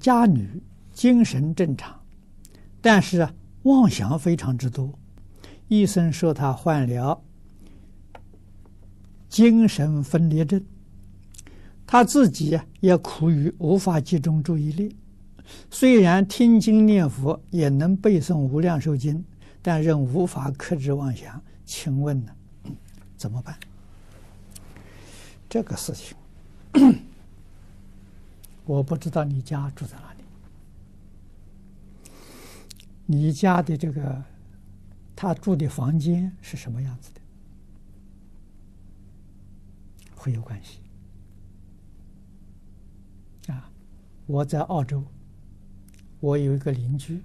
家女精神正常，但是啊，妄想非常之多。医生说她患了精神分裂症，他自己也苦于无法集中注意力。虽然听经念佛也能背诵《无量寿经》，但仍无法克制妄想。请问呢，怎么办？这个事情，我不知道你家住在哪里，你家的这个。他住的房间是什么样子的？会有关系啊！我在澳洲，我有一个邻居，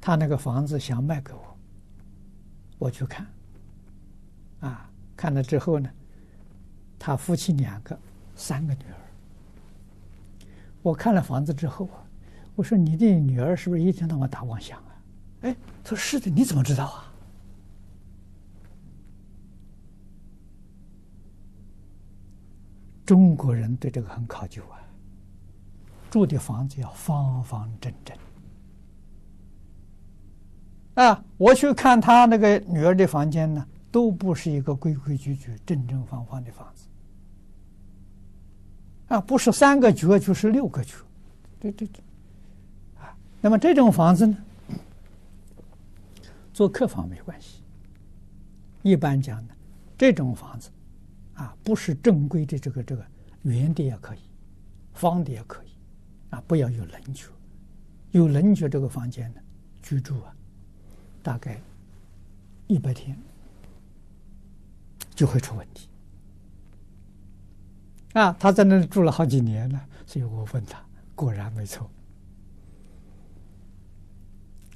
他那个房子想卖给我，我去看，啊，看了之后呢，他夫妻两个，三个女儿。我看了房子之后啊，我说：“你的女儿是不是一天到晚打妄想啊？”哎，他说是的，你怎么知道啊？中国人对这个很考究啊，住的房子要方方正正。啊，我去看他那个女儿的房间呢，都不是一个规规矩矩、正正方方的房子。啊，不是三个角就是六个角，对对对。啊，那么这种房子呢？做客房没关系，一般讲呢，这种房子，啊，不是正规的这个这个圆的也可以，方的也可以，啊，不要有棱角，有棱角这个房间呢，居住啊，大概一百天就会出问题，啊，他在那里住了好几年了，所以我问他，果然没错，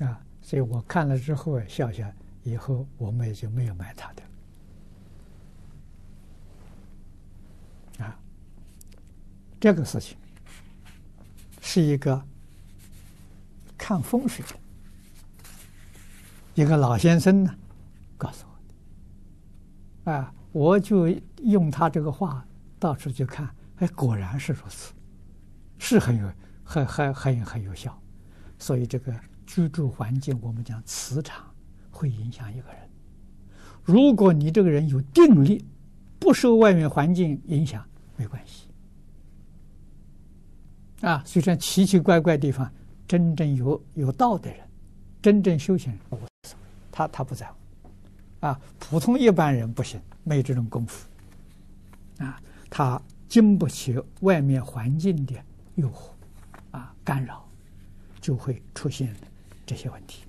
啊。所以我看了之后笑笑，以后我们也就没有买他的。啊，这个事情是一个看风水的一个老先生呢告诉我的。啊，我就用他这个话到处去看，哎，果然是如此，是很有、很、很、很、很有效。所以这个。居住环境，我们讲磁场会影响一个人。如果你这个人有定力，不受外面环境影响，没关系。啊，虽然奇奇怪怪地方，真正有有道的人，真正修行人，他他不在乎。啊，普通一般人不行，没这种功夫。啊，他经不起外面环境的诱惑，啊干扰，就会出现。这些问题。